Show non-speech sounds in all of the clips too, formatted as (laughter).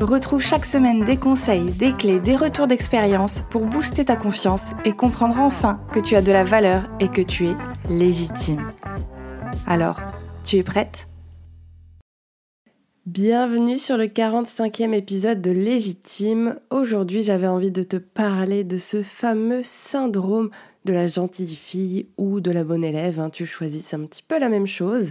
Retrouve chaque semaine des conseils, des clés, des retours d'expérience pour booster ta confiance et comprendre enfin que tu as de la valeur et que tu es légitime. Alors, tu es prête? Bienvenue sur le 45e épisode de Légitime. Aujourd'hui j'avais envie de te parler de ce fameux syndrome de la gentille fille ou de la bonne élève. Hein. Tu choisis un petit peu la même chose.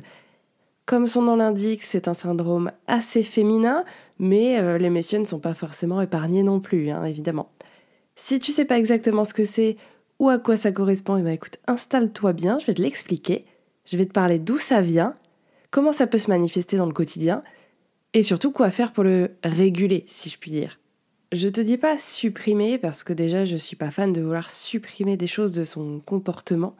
Comme son nom l'indique, c'est un syndrome assez féminin, mais euh, les messieurs ne sont pas forcément épargnés non plus, hein, évidemment. Si tu sais pas exactement ce que c'est ou à quoi ça correspond, eh ben, écoute, installe-toi bien, je vais te l'expliquer. Je vais te parler d'où ça vient, comment ça peut se manifester dans le quotidien, et surtout quoi faire pour le réguler, si je puis dire. Je te dis pas supprimer parce que déjà je suis pas fan de vouloir supprimer des choses de son comportement.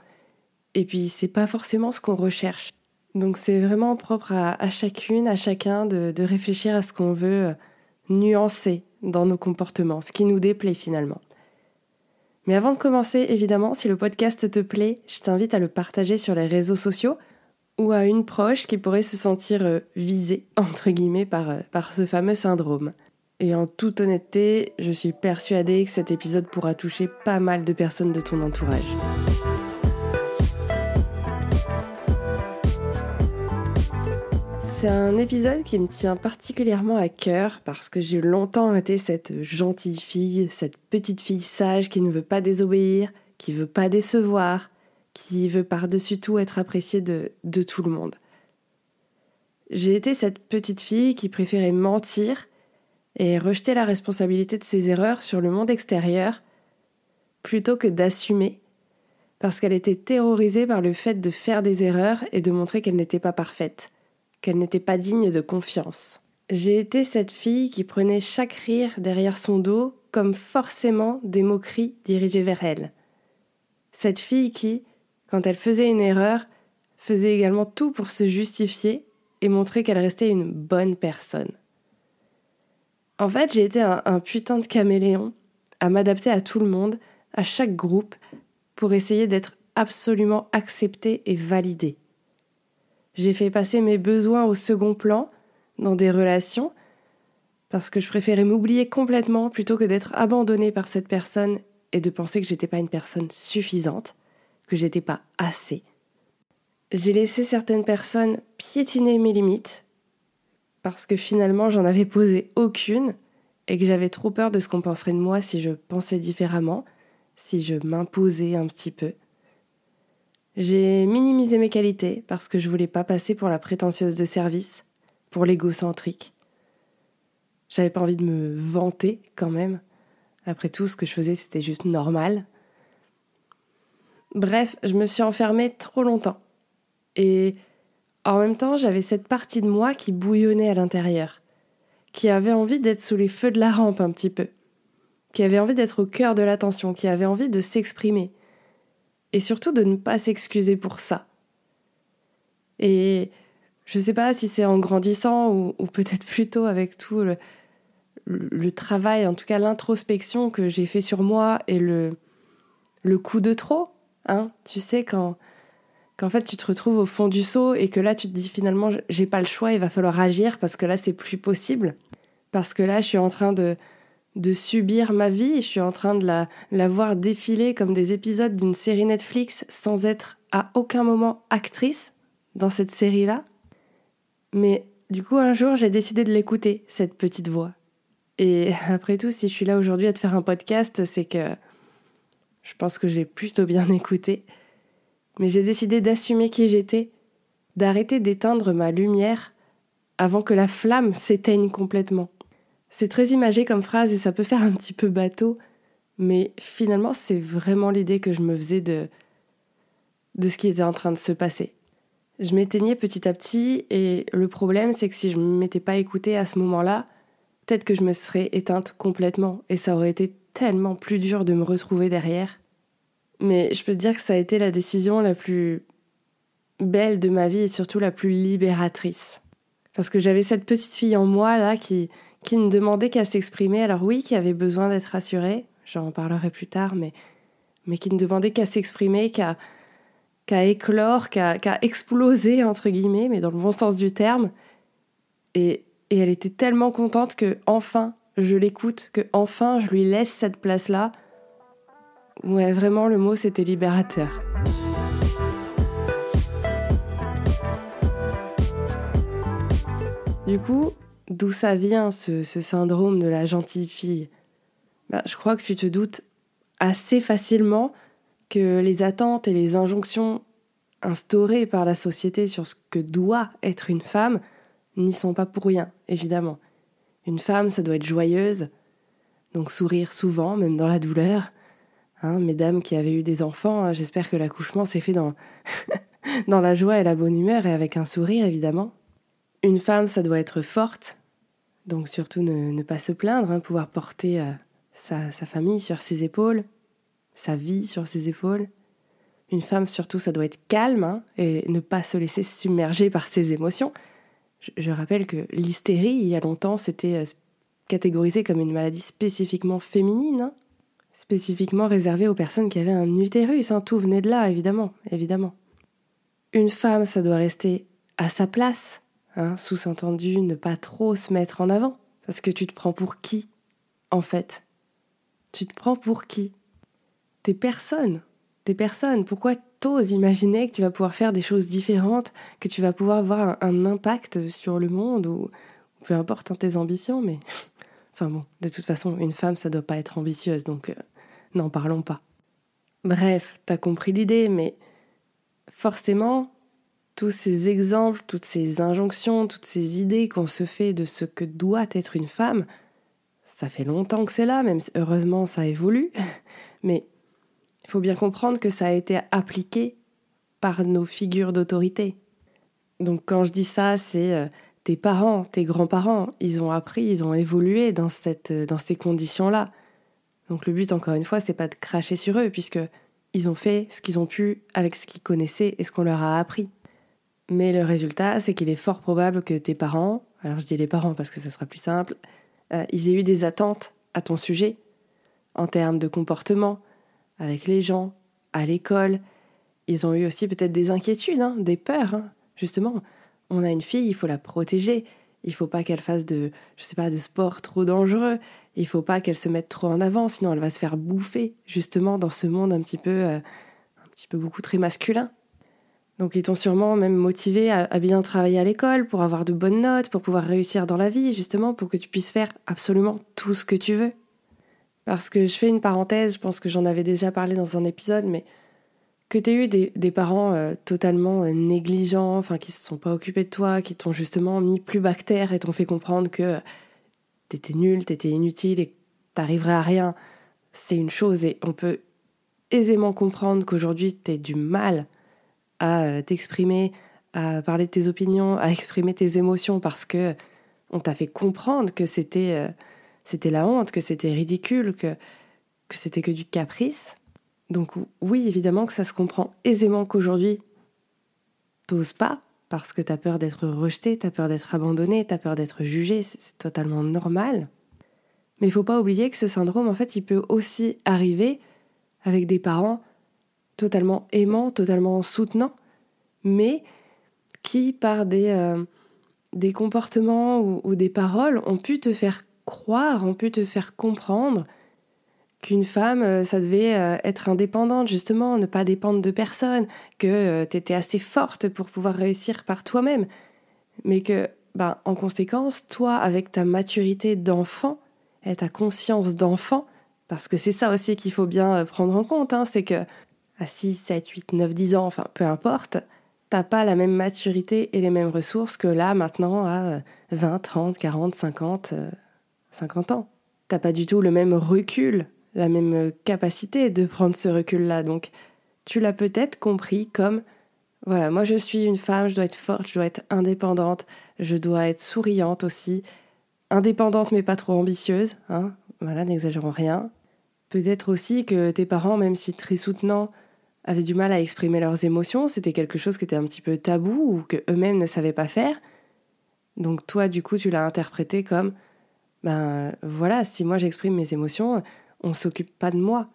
Et puis c'est pas forcément ce qu'on recherche. Donc c'est vraiment propre à, chacune, à chacun de, réfléchir à ce qu'on veut euh, nuancer dans nos comportements, ce qui nous déplaît finalement. Mais avant de commencer, évidemment, si le podcast te plaît, je t'invite à le partager sur les réseaux sociaux ou à une proche qui pourrait se sentir euh, visée, (laughs) entre guillemets, euh, par ce fameux syndrome. Et en toute honnêteté, je suis persuadée que cet épisode pourra toucher pas mal de personnes de ton entourage. C'est un épisode qui me tient particulièrement à cœur parce que j'ai longtemps été cette gentille fille, cette petite fille sage qui ne veut pas désobéir, qui veut pas décevoir, qui veut par-dessus tout être appréciée de, de tout le monde. J'ai été cette petite fille qui préférait mentir et rejeter la responsabilité de ses erreurs sur le monde extérieur plutôt que d'assumer parce qu'elle était terrorisée par le fait de faire des erreurs et de montrer qu'elle n'était pas parfaite qu'elle n'était pas digne de confiance. J'ai été cette fille qui prenait chaque rire derrière son dos comme forcément des moqueries dirigées vers elle. Cette fille qui, quand elle faisait une erreur, faisait également tout pour se justifier et montrer qu'elle restait une bonne personne. En fait, j'ai été un, un, putain de caméléon à m'adapter à tout le monde, à chaque groupe, pour essayer d'être absolument acceptée et validée. J'ai fait passer mes besoins au second plan dans des relations parce que je préférais m'oublier complètement plutôt que d'être abandonnée par cette personne et de penser que j'étais pas une personne suffisante, que j'étais pas assez. J'ai laissé certaines personnes piétiner mes limites parce que finalement j'en avais posé aucune et que j'avais trop peur de ce qu'on penserait de moi si je pensais différemment, si je m'imposais un petit peu. J'ai minimisé mes qualités parce que je voulais pas passer pour la prétentieuse de service, pour l'égocentrique. J'avais pas envie de me vanter quand même. Après tout, ce que je faisais, c'était juste normal. Bref, je me suis enfermée trop longtemps. Et en même temps, j'avais cette partie de moi qui bouillonnait à l'intérieur, qui avait envie d'être sous les feux de la rampe un petit peu, qui avait envie d'être au cœur de l'attention, qui avait envie de s'exprimer, et surtout de ne pas s'excuser pour ça. Et je ne sais pas si c'est en grandissant ou, peut-être plutôt avec tout le, travail, en tout cas l'introspection que j'ai fait sur moi et le, le coup de trop. Hein, tu sais, quand qu'en fait tu te retrouves au fond du seau et que là tu te dis finalement j'ai pas le choix, il va falloir agir parce que là c'est plus possible. Parce que là je suis en train de, de subir ma vie. Je suis en train de la, la voir défiler comme des épisodes d'une série Netflix sans être à aucun moment actrice dans cette série-là. Mais du coup, un jour, j'ai décidé de l'écouter, cette petite voix. Et (laughs) après tout, si je suis là aujourd'hui à te faire un podcast, c'est que je pense que j'ai plutôt bien (laughs) écouté. Mais j'ai décidé d'assumer qui j'étais, d'arrêter d'éteindre ma lumière avant que la flamme s'éteigne complètement. C'est très imagé comme phrase et ça peut faire un petit peu bateau, mais finalement c'est vraiment l'idée que je me faisais de, ce qui était en train de se passer. Je m'éteignais petit à petit et le problème c'est que si je ne m'étais pas écoutée à ce moment-là, peut-être que je me serais éteinte complètement et ça aurait été tellement plus dur de me retrouver derrière. Mais je peux te dire que ça a été la décision la plus belle de ma vie et surtout la plus libératrice. Parce que j'avais cette petite fille en moi là qui, qui ne demandait qu'à s'exprimer. Alors oui, qui avait besoin d'être rassurée, j'en parlerai plus tard, mais, mais qui ne demandait qu'à s'exprimer, qu'à qu'à éclore, qu'à exploser, entre guillemets, mais dans le bon sens du terme. Et, et elle était tellement contente que enfin je l'écoute, que enfin je lui laisse cette place-là. Ouais, vraiment, le mot c'était libérateur. Du coup, d'où ça vient ce, syndrome de la gentille fille? Bah, Je crois que tu te doutes assez facilement que les attentes et les injonctions instaurées par la société sur ce que doit être une femme n'y sont pas pour rien, évidemment. Une femme, ça doit être joyeuse, donc sourire souvent, même dans la douleur. Hein, mesdames qui avaient eu des enfants, hein, j'espère que l'accouchement s'est fait dans, (laughs) dans la joie et la bonne humeur et avec un sourire, évidemment. Une femme, ça doit être forte, donc surtout ne, pas se plaindre, hein, pouvoir porter euh, sa, famille sur ses épaules, sa vie sur ses épaules. Une femme, surtout, ça doit être calme hein, et ne pas se laisser submerger par ses émotions. Je, rappelle que l'hystérie, il y a longtemps, c'était euh, catégorisé comme une maladie spécifiquement féminine, hein. spécifiquement réservée aux personnes qui avaient un utérus. Tout venait de là, évidemment, évidemment. Une femme, ça doit rester à sa place, Hein, sous-entendu, ne pas trop se mettre en avant. Parce que tu te prends pour qui, en fait? Tu te prends pour qui? T'es personne. T'es personne. Pourquoi t'oses imaginer que tu vas pouvoir faire des choses différentes, que tu vas pouvoir avoir un, impact sur le monde ou, peu importe hein, tes ambitions, mais. (laughs) enfin bon, de toute façon, une femme, ça doit pas être ambitieuse, donc euh, n'en parlons pas. Bref, t'as compris l'idée, mais forcément, tous ces exemples, toutes ces injonctions, toutes ces idées qu'on se fait de ce que doit être une femme, ça fait longtemps que c'est là, même si heureusement ça évolue, (laughs) mais il faut bien comprendre que ça a été appliqué par nos figures d'autorité. Donc quand je dis ça, c'est euh, tes parents, tes grands-parents, ils ont appris, ils ont évolué dans, cette, dans ces conditions-là. Donc le but, encore une fois, c'est pas de cracher sur eux, puisque ils ont fait ce qu'ils ont pu avec ce qu'ils connaissaient et ce qu'on leur a appris. Mais le résultat, c'est qu'il est fort probable que tes parents, alors je dis les parents parce que ça sera plus simple, euh, ils aient eu des attentes à ton sujet, en termes de comportement, avec les gens, à l'école. Ils ont eu aussi peut-être des inquiétudes, hein, des peurs. Hein. Justement, on a une fille, il faut la protéger. Il faut pas qu'elle fasse de, je sais pas, de sport trop dangereux. Il faut pas qu'elle se mette trop en avant, sinon elle va se faire bouffer, justement, dans ce monde un petit peu, euh, un petit peu beaucoup très masculin. Donc ils t'ont sûrement même motivé à, bien travailler à l'école pour avoir de bonnes notes, pour pouvoir réussir dans la vie, justement, pour que tu puisses faire absolument tout ce que tu veux. Parce que je fais une parenthèse, je pense que j'en avais déjà parlé dans un épisode, mais que tu eu des, parents euh, totalement euh, négligents, enfin qui se sont pas occupés de toi, qui t'ont justement mis plus bactère et t'ont fait comprendre que t'étais nul, t'étais inutile et t'arriverais à rien, c'est une chose et on peut aisément comprendre qu'aujourd'hui t'aies du mal à euh, t'exprimer, à parler de tes opinions, à exprimer tes émotions parce que on t'a fait comprendre que c'était euh, c'était la honte, que c'était ridicule, que que c'était que du caprice. Donc oui, évidemment que ça se comprend aisément qu'aujourd'hui t'oses pas parce que t'as peur d'être rejeté, t'as peur d'être abandonné, t'as peur d'être jugé, c'est totalement normal. Mais il faut pas oublier que ce syndrome, en fait, il peut aussi arriver avec des parents totalement aimant, totalement soutenant, mais qui, par des, euh, des comportements ou, des paroles, ont pu te faire croire, ont pu te faire comprendre qu'une femme, euh, ça devait euh, être indépendante, justement, ne pas dépendre de personne, que tu étais assez forte pour pouvoir réussir par toi-même, mais que, ben, en conséquence, toi, avec ta maturité d'enfant et ta conscience d'enfant, parce que c'est ça aussi qu'il faut bien prendre en compte, hein, c'est que à 6, 7, 8, 9, 10 ans, enfin peu importe, t'as pas la même maturité et les mêmes ressources que là maintenant à 20, 30, 40, 50, 50 ans. T'as pas du tout le même recul, la même capacité de prendre ce recul-là. Donc tu l'as peut-être compris comme voilà, moi je suis une femme, je dois être forte, je dois être indépendante, je dois être souriante aussi, indépendante mais pas trop ambitieuse, hein, voilà, n'exagérons rien. Peut-être aussi que tes parents, même si très soutenants, avaient du mal à exprimer leurs émotions, c'était quelque chose qui était un petit peu tabou ou que eux-mêmes ne savaient pas faire. Donc toi, du coup, tu l'as interprété comme ben voilà, si moi j'exprime mes émotions, on s'occupe pas de moi.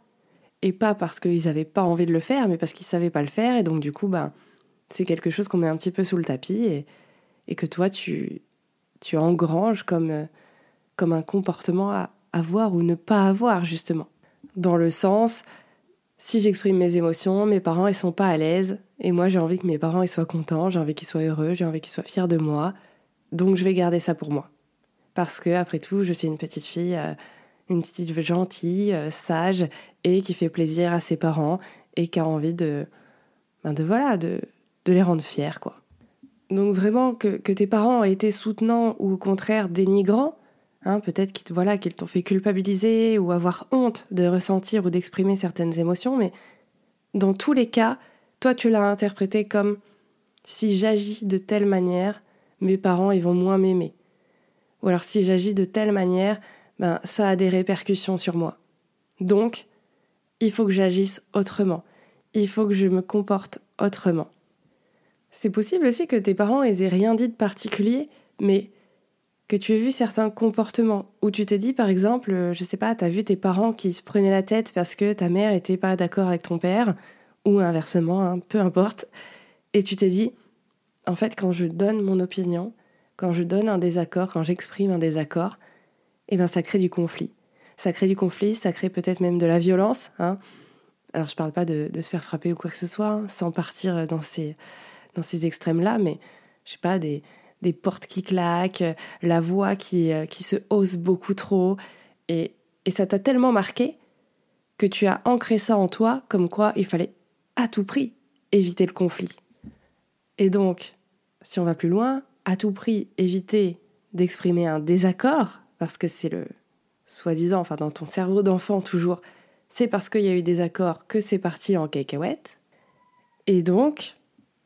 Et pas parce qu'ils n'avaient pas envie de le faire, mais parce qu'ils savaient pas le faire. Et donc, du coup, ben, c'est quelque chose qu'on met un petit peu sous le tapis et, et que toi, tu, tu engranges comme, comme un comportement à avoir ou ne pas avoir, justement. Dans le sens, si j'exprime mes émotions, mes parents, ils sont pas à l'aise. Et moi, j'ai envie que mes parents, ils soient contents, j'ai envie qu'ils soient heureux, j'ai envie qu'ils soient fiers de moi. Donc, je vais garder ça pour moi. Parce que, après tout, je suis une petite fille, euh, une petite gentille, euh, sage, et qui fait plaisir à ses parents, et qui a envie de, ben de voilà, de, de les rendre fiers, quoi. Donc vraiment que, que, tes parents aient été soutenants ou au contraire dénigrants, hein, peut-être qu'ils voilà, qu'ils t'ont fait culpabiliser ou avoir honte de ressentir ou d'exprimer certaines émotions, mais dans tous les cas, toi tu l'as interprété comme si j'agis de telle manière, mes parents ils vont moins m'aimer. Ou alors si j'agis de telle manière, ben ça a des répercussions sur moi. Donc, il faut que j'agisse autrement. Il faut que je me comporte autrement. C'est possible aussi que tes parents aient rien dit de particulier, mais que tu aies vu certains comportements, où tu t'es dit par exemple, euh, je sais pas, t'as vu tes parents qui se prenaient la tête parce que ta mère était pas d'accord avec ton père, ou inversement, hein, peu importe, et tu t'es dit, en fait, quand je donne mon opinion, quand je donne un désaccord, quand j'exprime un désaccord, eh bien ça crée du conflit. Ça crée du conflit, ça crée peut-être même de la violence. Hein. Alors je parle pas de, se faire frapper ou quoi que ce soit, hein, sans partir dans ces dans ces extrêmes-là, mais je sais pas, des, des portes qui claquent, la voix qui, euh, qui se hausse beaucoup trop. Et, et ça t'a tellement marqué que tu as ancré ça en toi comme quoi il fallait à tout prix éviter le conflit. Et donc, si on va plus loin, à tout prix éviter d'exprimer un désaccord, parce que c'est le soi-disant, enfin dans ton cerveau d'enfant toujours, c'est parce qu'il y a eu des accords que c'est parti en cacahuète. Et donc,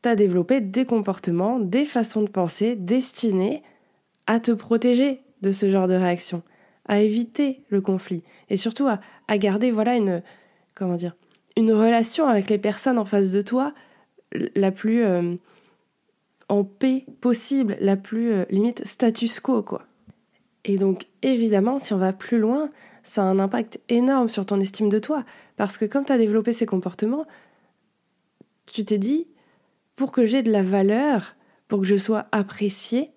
tu as développé des comportements, des façons de penser destinées à te protéger de ce genre de réaction, à éviter le conflit et surtout à, garder voilà une comment dire une relation avec les personnes en face de toi la plus euh, en paix possible, la plus euh, limite status quo quoi. Et donc évidemment, si on va plus loin, ça a un impact énorme sur ton estime de toi parce que comme tu as développé ces comportements, tu t'es dit pour que j'ai de la valeur, pour que je sois appréciée,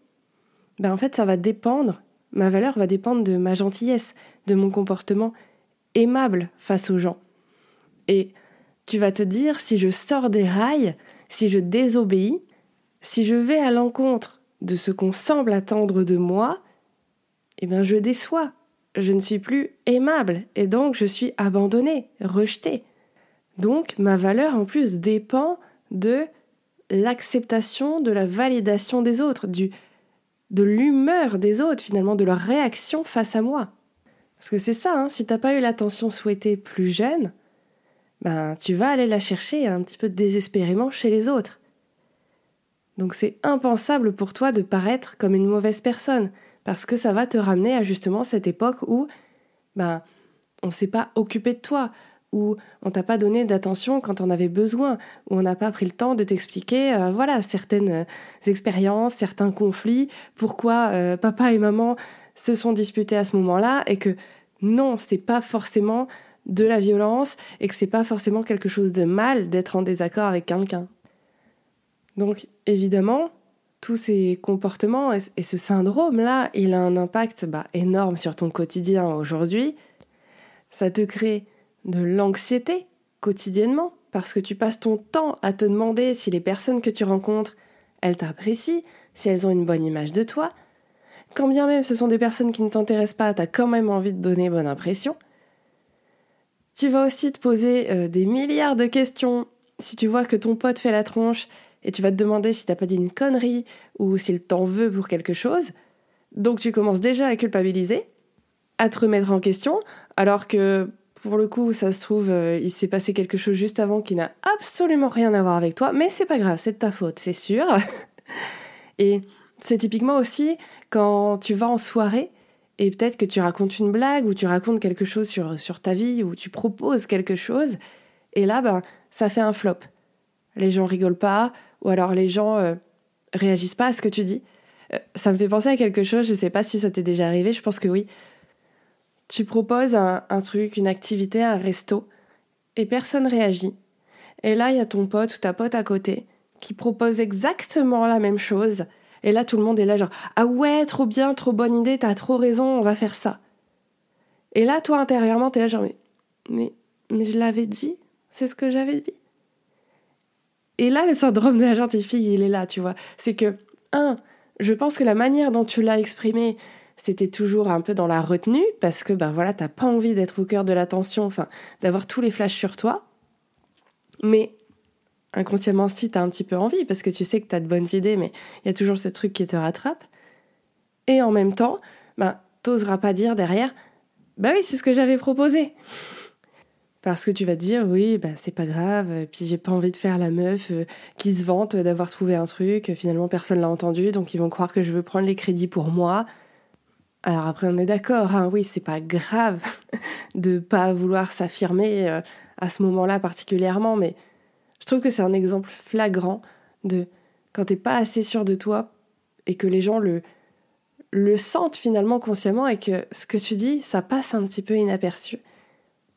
ben en fait, ça va dépendre, ma valeur va dépendre de ma gentillesse, de mon comportement aimable face aux gens. Et tu vas te dire, si je sors des rails, si je désobéis, si je vais à l'encontre de ce qu'on semble attendre de moi, eh bien je déçois. Je ne suis plus aimable et donc je suis abandonnée, rejetée. Donc ma valeur en plus dépend de l'acceptation de la validation des autres, du, de l'humeur des autres, finalement, de leur réaction face à moi. Parce que c'est ça, hein, si t'as pas eu l'attention souhaitée plus jeune, ben tu vas aller la chercher un petit peu désespérément chez les autres. Donc c'est impensable pour toi de paraître comme une mauvaise personne, parce que ça va te ramener à justement cette époque où ben on s'est pas occupé de toi, où on t'a pas donné d'attention quand on avait besoin, où on n'a pas pris le temps de t'expliquer, euh, voilà, certaines euh, expériences, certains conflits, pourquoi euh, papa et maman se sont disputés à ce moment-là, et que non, c'est pas forcément de la violence, et que c'est pas forcément quelque chose de mal d'être en désaccord avec quelqu'un. Donc évidemment, tous ces comportements et, ce syndrome-là, il a un impact bah, énorme sur ton quotidien aujourd'hui. Ça te crée de l'anxiété quotidiennement, parce que tu passes ton temps à te demander si les personnes que tu rencontres, elles t'apprécient, si elles ont une bonne image de toi. Quand bien même ce sont des personnes qui ne t'intéressent pas, tu as quand même envie de donner bonne impression. Tu vas aussi te poser euh, des milliards de questions si tu vois que ton pote fait la tronche et tu vas te demander si t'as pas dit une connerie ou s'il t'en veut pour quelque chose. Donc tu commences déjà à culpabiliser, à te remettre en question, alors que pour le coup, ça se trouve, euh, il s'est passé quelque chose juste avant qui n'a absolument rien à voir avec toi, mais c'est pas grave, c'est de ta faute, c'est sûr. (laughs) et c'est typiquement aussi quand tu vas en soirée et peut-être que tu racontes une blague ou tu racontes quelque chose sur, sur ta vie ou tu proposes quelque chose et là ben ça fait un flop. Les gens rigolent pas ou alors les gens euh, réagissent pas à ce que tu dis. Euh, ça me fait penser à quelque chose, je sais pas si ça t'est déjà arrivé, je pense que oui. Tu proposes un, un truc, une activité, un resto et personne réagit. Et là, il y a ton pote ou ta pote à côté qui propose exactement la même chose. Et là, tout le monde est là, genre Ah ouais, trop bien, trop bonne idée, t'as trop raison, on va faire ça. Et là, toi, intérieurement, t'es là, genre Mais, mais, mais je l'avais dit, c'est ce que j'avais dit. Et là, le syndrome de la gentille fille, il est là, tu vois. C'est que, un, je pense que la manière dont tu l'as exprimé, c'était toujours un peu dans la retenue, parce que, ben voilà, t'as pas envie d'être au cœur de l'attention, enfin, d'avoir tous les flashs sur toi. Mais inconsciemment, si t'as un petit peu envie, parce que tu sais que t'as de bonnes idées, mais il y a toujours ce truc qui te rattrape. Et en même temps, ben, t'oseras pas dire derrière, bah oui, c'est ce que j'avais proposé. Parce que tu vas te dire, oui, bah c'est pas grave, puis j'ai pas envie de faire la meuf euh, qui se vante d'avoir trouvé un truc, finalement personne l'a entendu, donc ils vont croire que je veux prendre les crédits pour moi. Alors après, on est d'accord, hein, oui, c'est pas grave (laughs) de pas vouloir s'affirmer euh, à ce moment-là particulièrement, mais je trouve que c'est un exemple flagrant de quand t'es pas assez sûr de toi et que les gens le, le sentent finalement consciemment et que ce que tu dis, ça passe un petit peu inaperçu.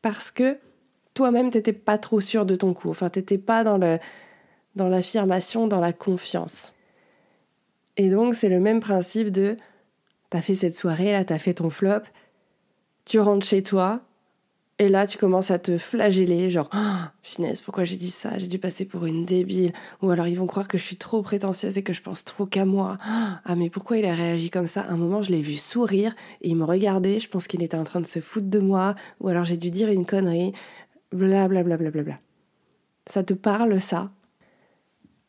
Parce que toi-même, t'étais pas trop sûr de ton coup. Enfin, t'étais pas dans le dans l'affirmation, dans la confiance. Et donc, c'est le même principe de t'as fait cette soirée, là, t'as fait ton flop, tu rentres chez toi, et là, tu commences à te flageller, genre, oh, finesse, pourquoi j'ai dit ça? J'ai dû passer pour une débile. Ou alors, ils vont croire que je suis trop prétentieuse et que je pense trop qu'à moi. Ah, mais pourquoi il a réagi comme ça? Un moment, je l'ai vu sourire et il me regardait. Je pense qu'il était en train de se foutre de moi. Ou alors, j'ai dû dire une connerie. Bla bla bla bla bla. Ça te parle, ça?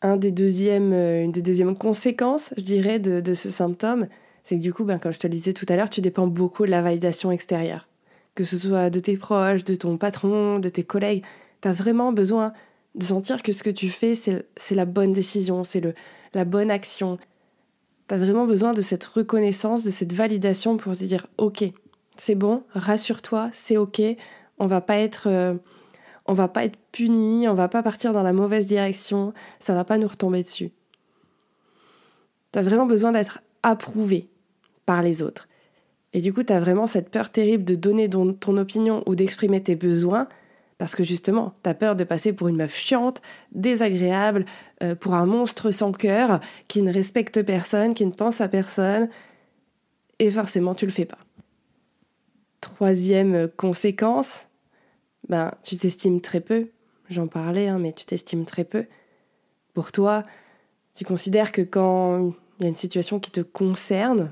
Un des deuxièmes, euh, Une des deuxièmes conséquences, je dirais, de ce symptôme, c'est que du coup, ben, comme je te le disais tout à l'heure, tu dépends beaucoup de la validation extérieure que ce soit de tes proches, de ton patron, de tes collègues, tu as vraiment besoin de sentir que ce que tu fais, c'est la bonne décision, c'est la bonne action. Tu as vraiment besoin de cette reconnaissance, de cette validation pour te dire OK, c'est bon, rassure-toi, c'est OK, on va pas être euh, va pas être puni, on va pas partir dans la mauvaise direction, ça va pas nous retomber dessus. Tu as vraiment besoin d'être approuvé par les autres. Et du coup, tu as vraiment cette peur terrible de donner ton, opinion ou d'exprimer tes besoins, parce que justement, tu as peur de passer pour une meuf chiante, désagréable, euh, pour un monstre sans cœur, qui ne respecte personne, qui ne pense à personne, et forcément, tu le fais pas. Troisième conséquence, ben, tu t'estimes très peu. J'en parlais, hein, mais tu t'estimes très peu. Pour toi, tu considères que quand il y a une situation qui te concerne,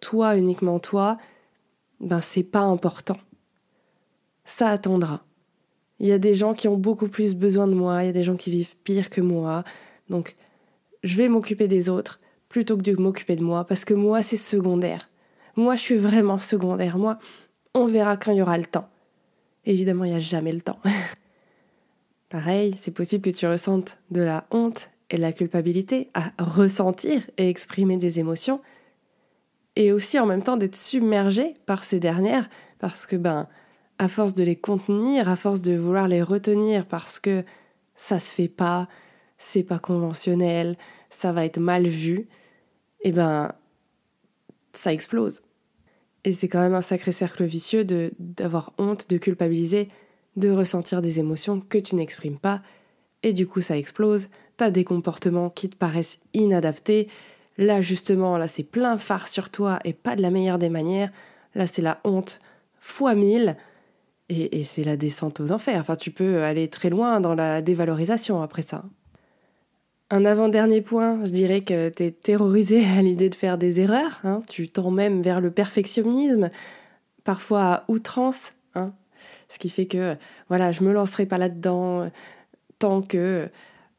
toi, uniquement toi, ben c'est pas important. Ça attendra. Il y a des gens qui ont beaucoup plus besoin de moi, il y a des gens qui vivent pire que moi. Donc, je vais m'occuper des autres plutôt que de m'occuper de moi, parce que moi, c'est secondaire. Moi, je suis vraiment secondaire. Moi, on verra quand il y aura le temps. Évidemment, il n'y a jamais le temps. (laughs) Pareil, c'est possible que tu ressentes de la honte et de la culpabilité à ressentir et exprimer des émotions, et aussi en même temps d'être submergé par ces dernières parce que ben à force de les contenir, à force de vouloir les retenir parce que ça se fait pas, c'est pas conventionnel, ça va être mal vu, et ben ça explose. Et c'est quand même un sacré cercle vicieux de d'avoir honte, de culpabiliser, de ressentir des émotions que tu n'exprimes pas, et du coup ça explose, t'as des comportements qui te paraissent inadaptés, Là, justement, là, c'est plein phare sur toi et pas de la meilleure des manières. Là, c'est la honte fois mille. Et, c'est la descente aux enfers. Enfin, tu peux aller très loin dans la dévalorisation après ça. Un avant-dernier point, je dirais que tu es terrorisé à l'idée de faire des erreurs. Hein. Tu tends même vers le perfectionnisme, parfois à outrance. Hein. Ce qui fait que, voilà, je me lancerai pas là-dedans tant que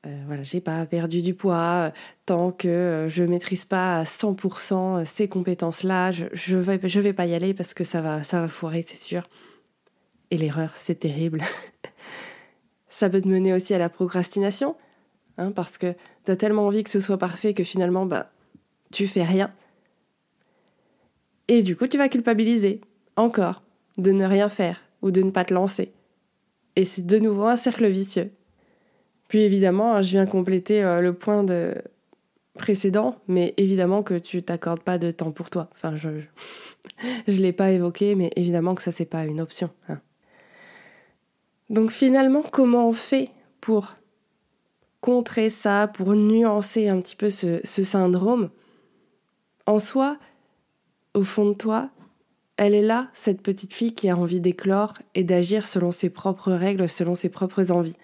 euh, voilà, j'ai pas perdu du poids, euh, tant que euh, je maîtrise pas à 100% ces compétences-là, je, je, vais, pas y aller parce que ça va, ça va foirer, c'est sûr. Et l'erreur, c'est terrible. (laughs) ça peut te mener aussi à la procrastination, hein, parce que tu as tellement envie que ce soit parfait que finalement, bah, tu fais rien. Et du coup, tu vas culpabiliser, encore, de ne rien faire ou de ne pas te lancer. Et c'est de nouveau un cercle vicieux. Puis évidemment, je viens compléter euh, le point de précédent, mais évidemment que tu t'accordes pas de temps pour toi. Enfin, je (laughs) je, l'ai pas évoqué, mais évidemment que ça c'est pas une option. Hein. Donc finalement, comment on fait pour contrer ça, pour nuancer un petit peu ce syndrome? En soi, au fond de toi, elle est là, cette petite fille qui a envie d'éclore et d'agir selon ses propres règles, selon ses propres envies.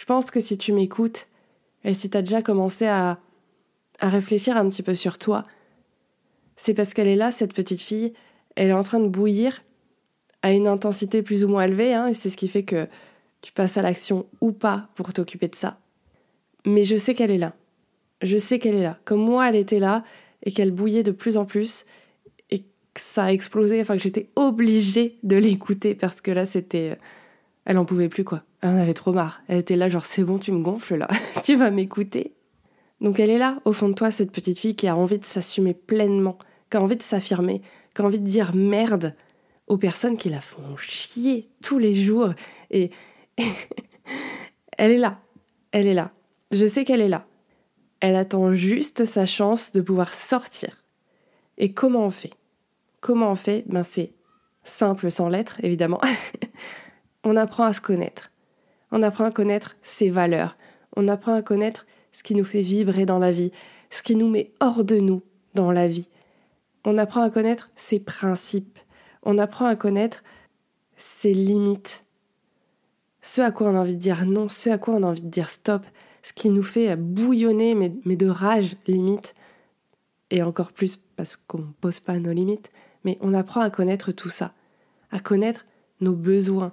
Je pense que si tu m'écoutes, et si tu as déjà commencé à, à réfléchir un petit peu sur toi, c'est parce qu'elle est là, cette petite fille, elle est en train de bouillir à une intensité plus ou moins élevée, hein, et c'est ce qui fait que tu passes à l'action ou pas pour t'occuper de ça. Mais je sais qu'elle est là. Je sais qu'elle est là. Comme moi, elle était là, et qu'elle bouillait de plus en plus, et que ça a explosé, enfin que j'étais obligée de l'écouter, parce que là, c'était... Elle en pouvait plus, quoi. Elle en avait trop marre. Elle était là, genre, c'est bon, tu me gonfles, là. (laughs) tu vas m'écouter. Donc elle est là, au fond de toi, cette petite fille qui a envie de s'assumer pleinement, qui a envie de s'affirmer, qui a envie de dire merde aux personnes qui la font chier tous les jours. Et (laughs) elle est là, elle est là. Je sais qu'elle est là. Elle attend juste sa chance de pouvoir sortir. Et comment on fait? Comment on fait? Ben c'est simple sans lettres, évidemment. (laughs) on apprend à se connaître. On apprend à connaître ses valeurs. On apprend à connaître ce qui nous fait vibrer dans la vie, ce qui nous met hors de nous dans la vie. On apprend à connaître ses principes. On apprend à connaître ses limites. Ce à quoi on a envie de dire non, ce à quoi on a envie de dire stop, ce qui nous fait bouillonner, mais, de rage limite. Et encore plus parce qu'on ne pose pas nos limites. Mais on apprend à connaître tout ça, à connaître nos besoins,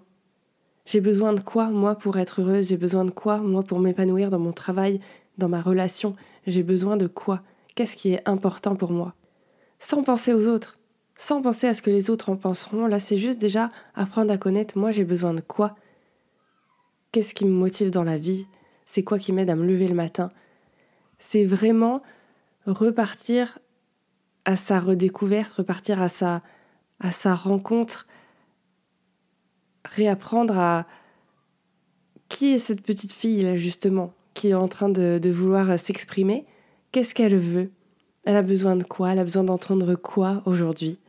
j'ai besoin de quoi, moi, pour être heureuse? J'ai besoin de quoi, moi, pour m'épanouir dans mon travail, dans ma relation? J'ai besoin de quoi? Qu'est-ce qui est important pour moi? Sans penser aux autres, sans penser à ce que les autres en penseront, là, c'est juste déjà apprendre à connaître, moi, j'ai besoin de quoi? Qu'est-ce qui me motive dans la vie? C'est quoi qui m'aide à me lever le matin? C'est vraiment repartir à sa redécouverte, repartir à sa, à sa rencontre réapprendre à qui est cette petite fille là justement qui est en train de, vouloir s'exprimer. Qu'est-ce qu'elle veut? Elle a besoin de quoi? Elle a besoin d'entendre quoi aujourd'hui?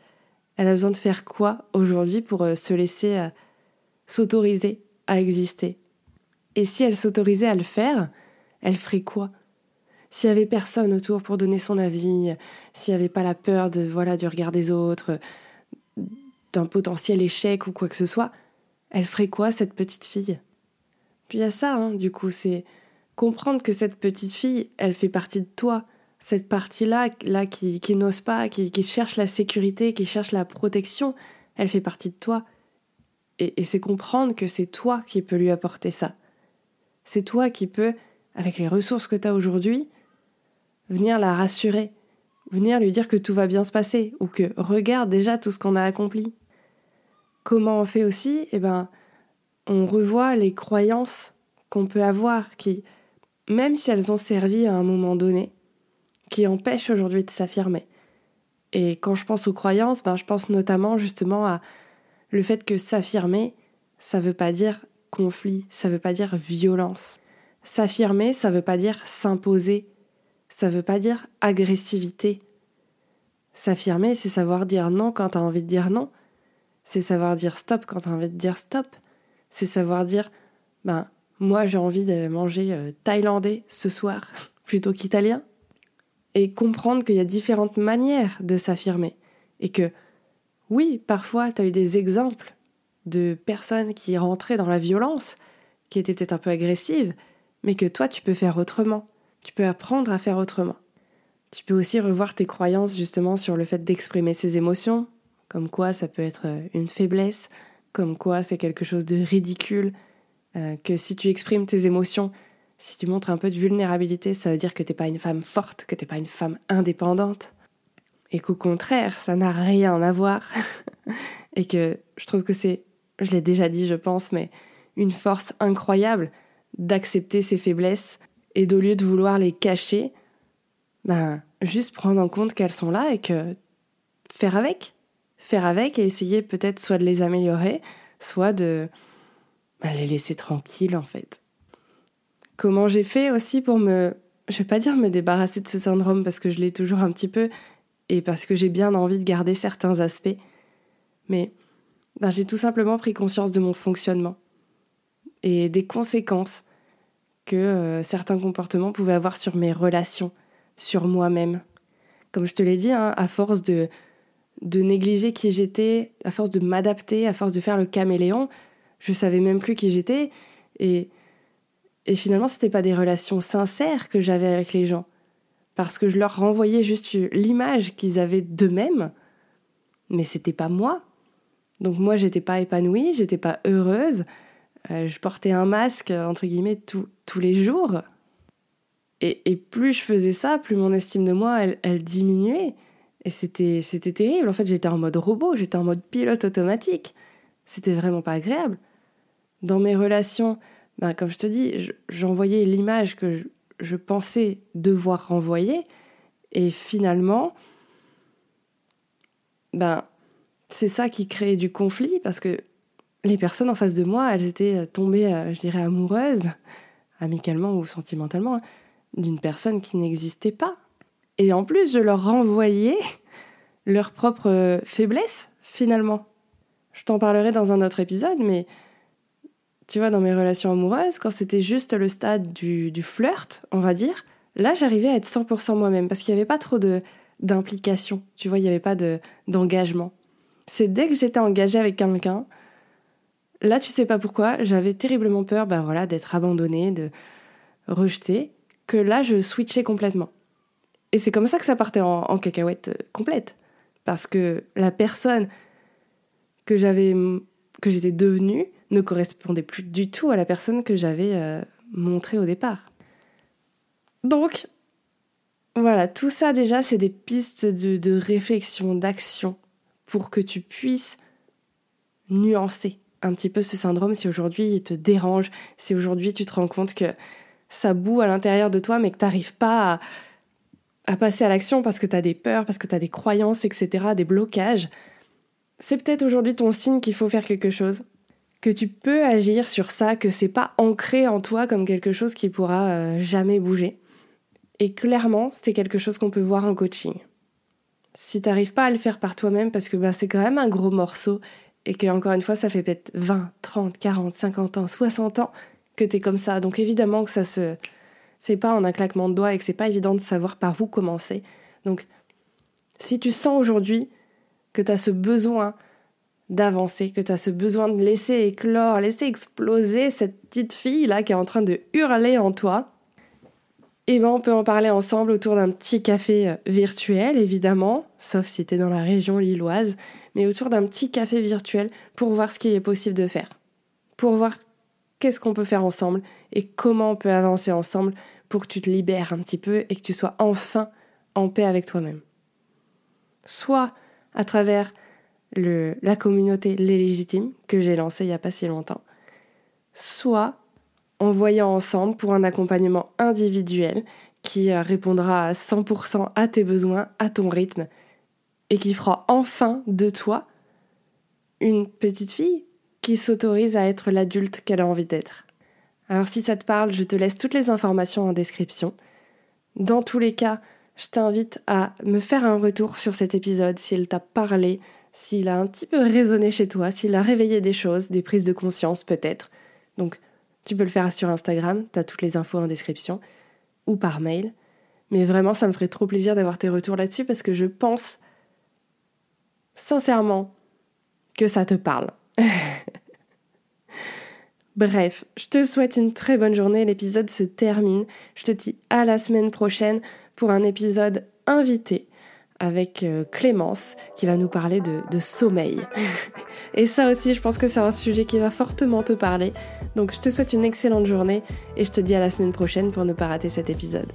Elle a besoin de faire quoi aujourd'hui pour euh, se laisser euh, s'autoriser à exister? Et si elle s'autorisait à le faire, elle ferait quoi? S'il y avait personne autour pour donner son avis, s'il n'y avait pas la peur de voilà du regard des autres, d'un potentiel échec ou quoi que ce soit, elle ferait quoi cette petite fille? Puis il y a ça, hein, du coup, c'est comprendre que cette petite fille, elle fait partie de toi. Cette partie-là, là, qui, n'ose pas, qui, qui, cherche la sécurité, qui cherche la protection, elle fait partie de toi. Et, et c'est comprendre que c'est toi qui peux lui apporter ça. C'est toi qui peux, avec les ressources que tu as aujourd'hui, venir la rassurer, venir lui dire que tout va bien se passer, ou que regarde déjà tout ce qu'on a accompli, Comment on fait aussi Eh ben, on revoit les croyances qu'on peut avoir qui, même si elles ont servi à un moment donné, qui empêchent aujourd'hui de s'affirmer. Et quand je pense aux croyances, ben, je pense notamment justement à le fait que s'affirmer, ça veut pas dire conflit, ça veut pas dire violence. S'affirmer, ça veut pas dire s'imposer, ça veut pas dire agressivité. S'affirmer, c'est savoir dire non quand tu as envie de dire non, c'est savoir dire stop quand tu as envie de dire stop. C'est savoir dire, ben, moi j'ai envie de manger euh, thaïlandais ce soir (laughs) plutôt qu'italien. Et comprendre qu'il y a différentes manières de s'affirmer. Et que, oui, parfois tu as eu des exemples de personnes qui rentraient dans la violence, qui étaient peut-être un peu agressives, mais que toi tu peux faire autrement. Tu peux apprendre à faire autrement. Tu peux aussi revoir tes croyances justement sur le fait d'exprimer ses émotions, comme quoi ça peut être euh, une faiblesse, comme quoi c'est quelque chose de ridicule, euh, que si tu exprimes tes émotions, si tu montres un peu de vulnérabilité, ça veut dire que t'es pas une femme forte, que t'es pas une femme indépendante, et qu'au contraire, ça n'a rien à voir, (laughs) et que je trouve que c'est, je l'ai déjà dit, je pense, mais une force incroyable d'accepter ses faiblesses et d'au lieu de vouloir les cacher, ben juste prendre en compte qu'elles sont là et que faire avec. Faire avec et essayer peut-être soit de les améliorer, soit de bah, les laisser tranquilles en fait. Comment j'ai fait aussi pour me, je vais pas dire me débarrasser de ce syndrome parce que je l'ai toujours un petit peu et parce que j'ai bien envie de garder certains aspects, mais ben, j'ai tout simplement pris conscience de mon fonctionnement et des conséquences que euh, certains comportements pouvaient avoir sur mes relations, sur moi-même. Comme je te l'ai dit, hein, à force de, de négliger qui j'étais, à force de m'adapter, à force de faire le caméléon, je savais même plus qui j'étais. Et, et finalement c'était pas des relations sincères que j'avais avec les gens. Parce que je leur renvoyais juste l'image qu'ils avaient d'eux-mêmes. Mais c'était pas moi. Donc moi j'étais pas épanouie, j'étais pas heureuse, euh, je portais un masque entre guillemets tous les jours. Et, plus je faisais ça, plus mon estime de moi elle, diminuait et c'était terrible en fait j'étais en mode robot, j'étais en mode pilote automatique, c'était vraiment pas agréable dans mes relations, ben, comme je te dis, j'envoyais l'image que je, pensais devoir renvoyer. Et finalement, ben, c'est ça qui créait du conflit parce que les personnes en face de moi, elles étaient tombées, euh, je dirais, amoureuses, amicalement ou sentimentalement, hein, d'une personne qui n'existait pas. Et en plus, je leur renvoyais (laughs) leur propre faiblesse, finalement. Je t'en parlerai dans un autre épisode, mais tu vois, dans mes relations amoureuses, quand c'était juste le stade du, flirt, on va dire, là, j'arrivais à être 100% moi-même parce qu'il n'y avait pas trop de d'implication. Tu vois, il n'y avait pas de d'engagement. C'est dès que j'étais engagée avec quelqu'un, là, tu sais pas pourquoi, j'avais terriblement peur, ben voilà, d'être abandonnée, de rejetée, que là, je switchais complètement. Et c'est comme ça que ça partait en, cacahuète euh, complète, parce que la personne que j'avais, que j'étais devenue, ne correspondait plus du tout à la personne que j'avais euh, montrée au départ. Donc, voilà, tout ça déjà, c'est des pistes de, réflexion, d'action, pour que tu puisses nuancer un petit peu ce syndrome si aujourd'hui il te dérange, si aujourd'hui tu te rends compte que ça boue à l'intérieur de toi mais que tu n'arrives pas à, à, passer à l'action parce que tu as des peurs, parce que tu as des croyances, etc., des blocages. C'est peut-être aujourd'hui ton signe qu'il faut faire quelque chose que tu peux agir sur ça, que c'est pas ancré en toi comme quelque chose qui pourra euh, jamais bouger. Et clairement, c'est quelque chose qu'on peut voir en coaching. Si t'arrives pas à le faire par toi-même, parce que bah, c'est quand même un gros morceau, et que encore une fois, ça fait peut-être 20, 30, 40, 50 ans, 60 ans que t'es comme ça. Donc évidemment que ça se fait pas en un claquement de doigts et que c'est pas évident de savoir par où commencer. Donc, si tu sens aujourd'hui que tu as ce besoin d'avancer, que tu as ce besoin de laisser éclore, laisser exploser cette petite fille là qui est en train de hurler en toi, eh ben on peut en parler ensemble autour d'un petit café euh, virtuel évidemment, sauf si tu es dans la région lilloise, mais autour d'un petit café virtuel pour voir ce qu'il est possible de faire. Pour voir qu'est-ce qu'on peut faire ensemble et comment on peut avancer ensemble pour que tu te libères un petit peu et que tu sois enfin en paix avec toi-même. Soit à travers la communauté Les Légitimes que j'ai lancée il n'y a pas si longtemps, soit en voyant ensemble pour un accompagnement individuel qui euh, répondra à 100% à tes besoins, à ton rythme, et qui fera enfin de toi une petite fille qui s'autorise à être l'adulte qu'elle a envie d'être. Alors si ça te parle, je te laisse toutes les informations en description. Dans tous les cas, je t'invite à me faire un retour sur cet épisode s'il t'a parlé, s'il a un petit peu résonné chez toi, s'il a réveillé des choses, des prises de conscience peut-être. Donc tu peux le faire sur Instagram, tu as toutes les infos en description, ou par mail. Mais vraiment, ça me ferait trop plaisir d'avoir tes retours là-dessus parce que je pense sincèrement que ça te parle. (laughs) Bref, je te souhaite une très bonne journée. L'épisode se termine. Je te dis à la semaine prochaine pour un épisode invité avec euh, Clémence qui va nous parler de, sommeil. (laughs) et ça aussi, je pense que c'est un sujet qui va fortement te parler. Donc je te souhaite une excellente journée et je te dis à la semaine prochaine pour ne pas rater cet épisode.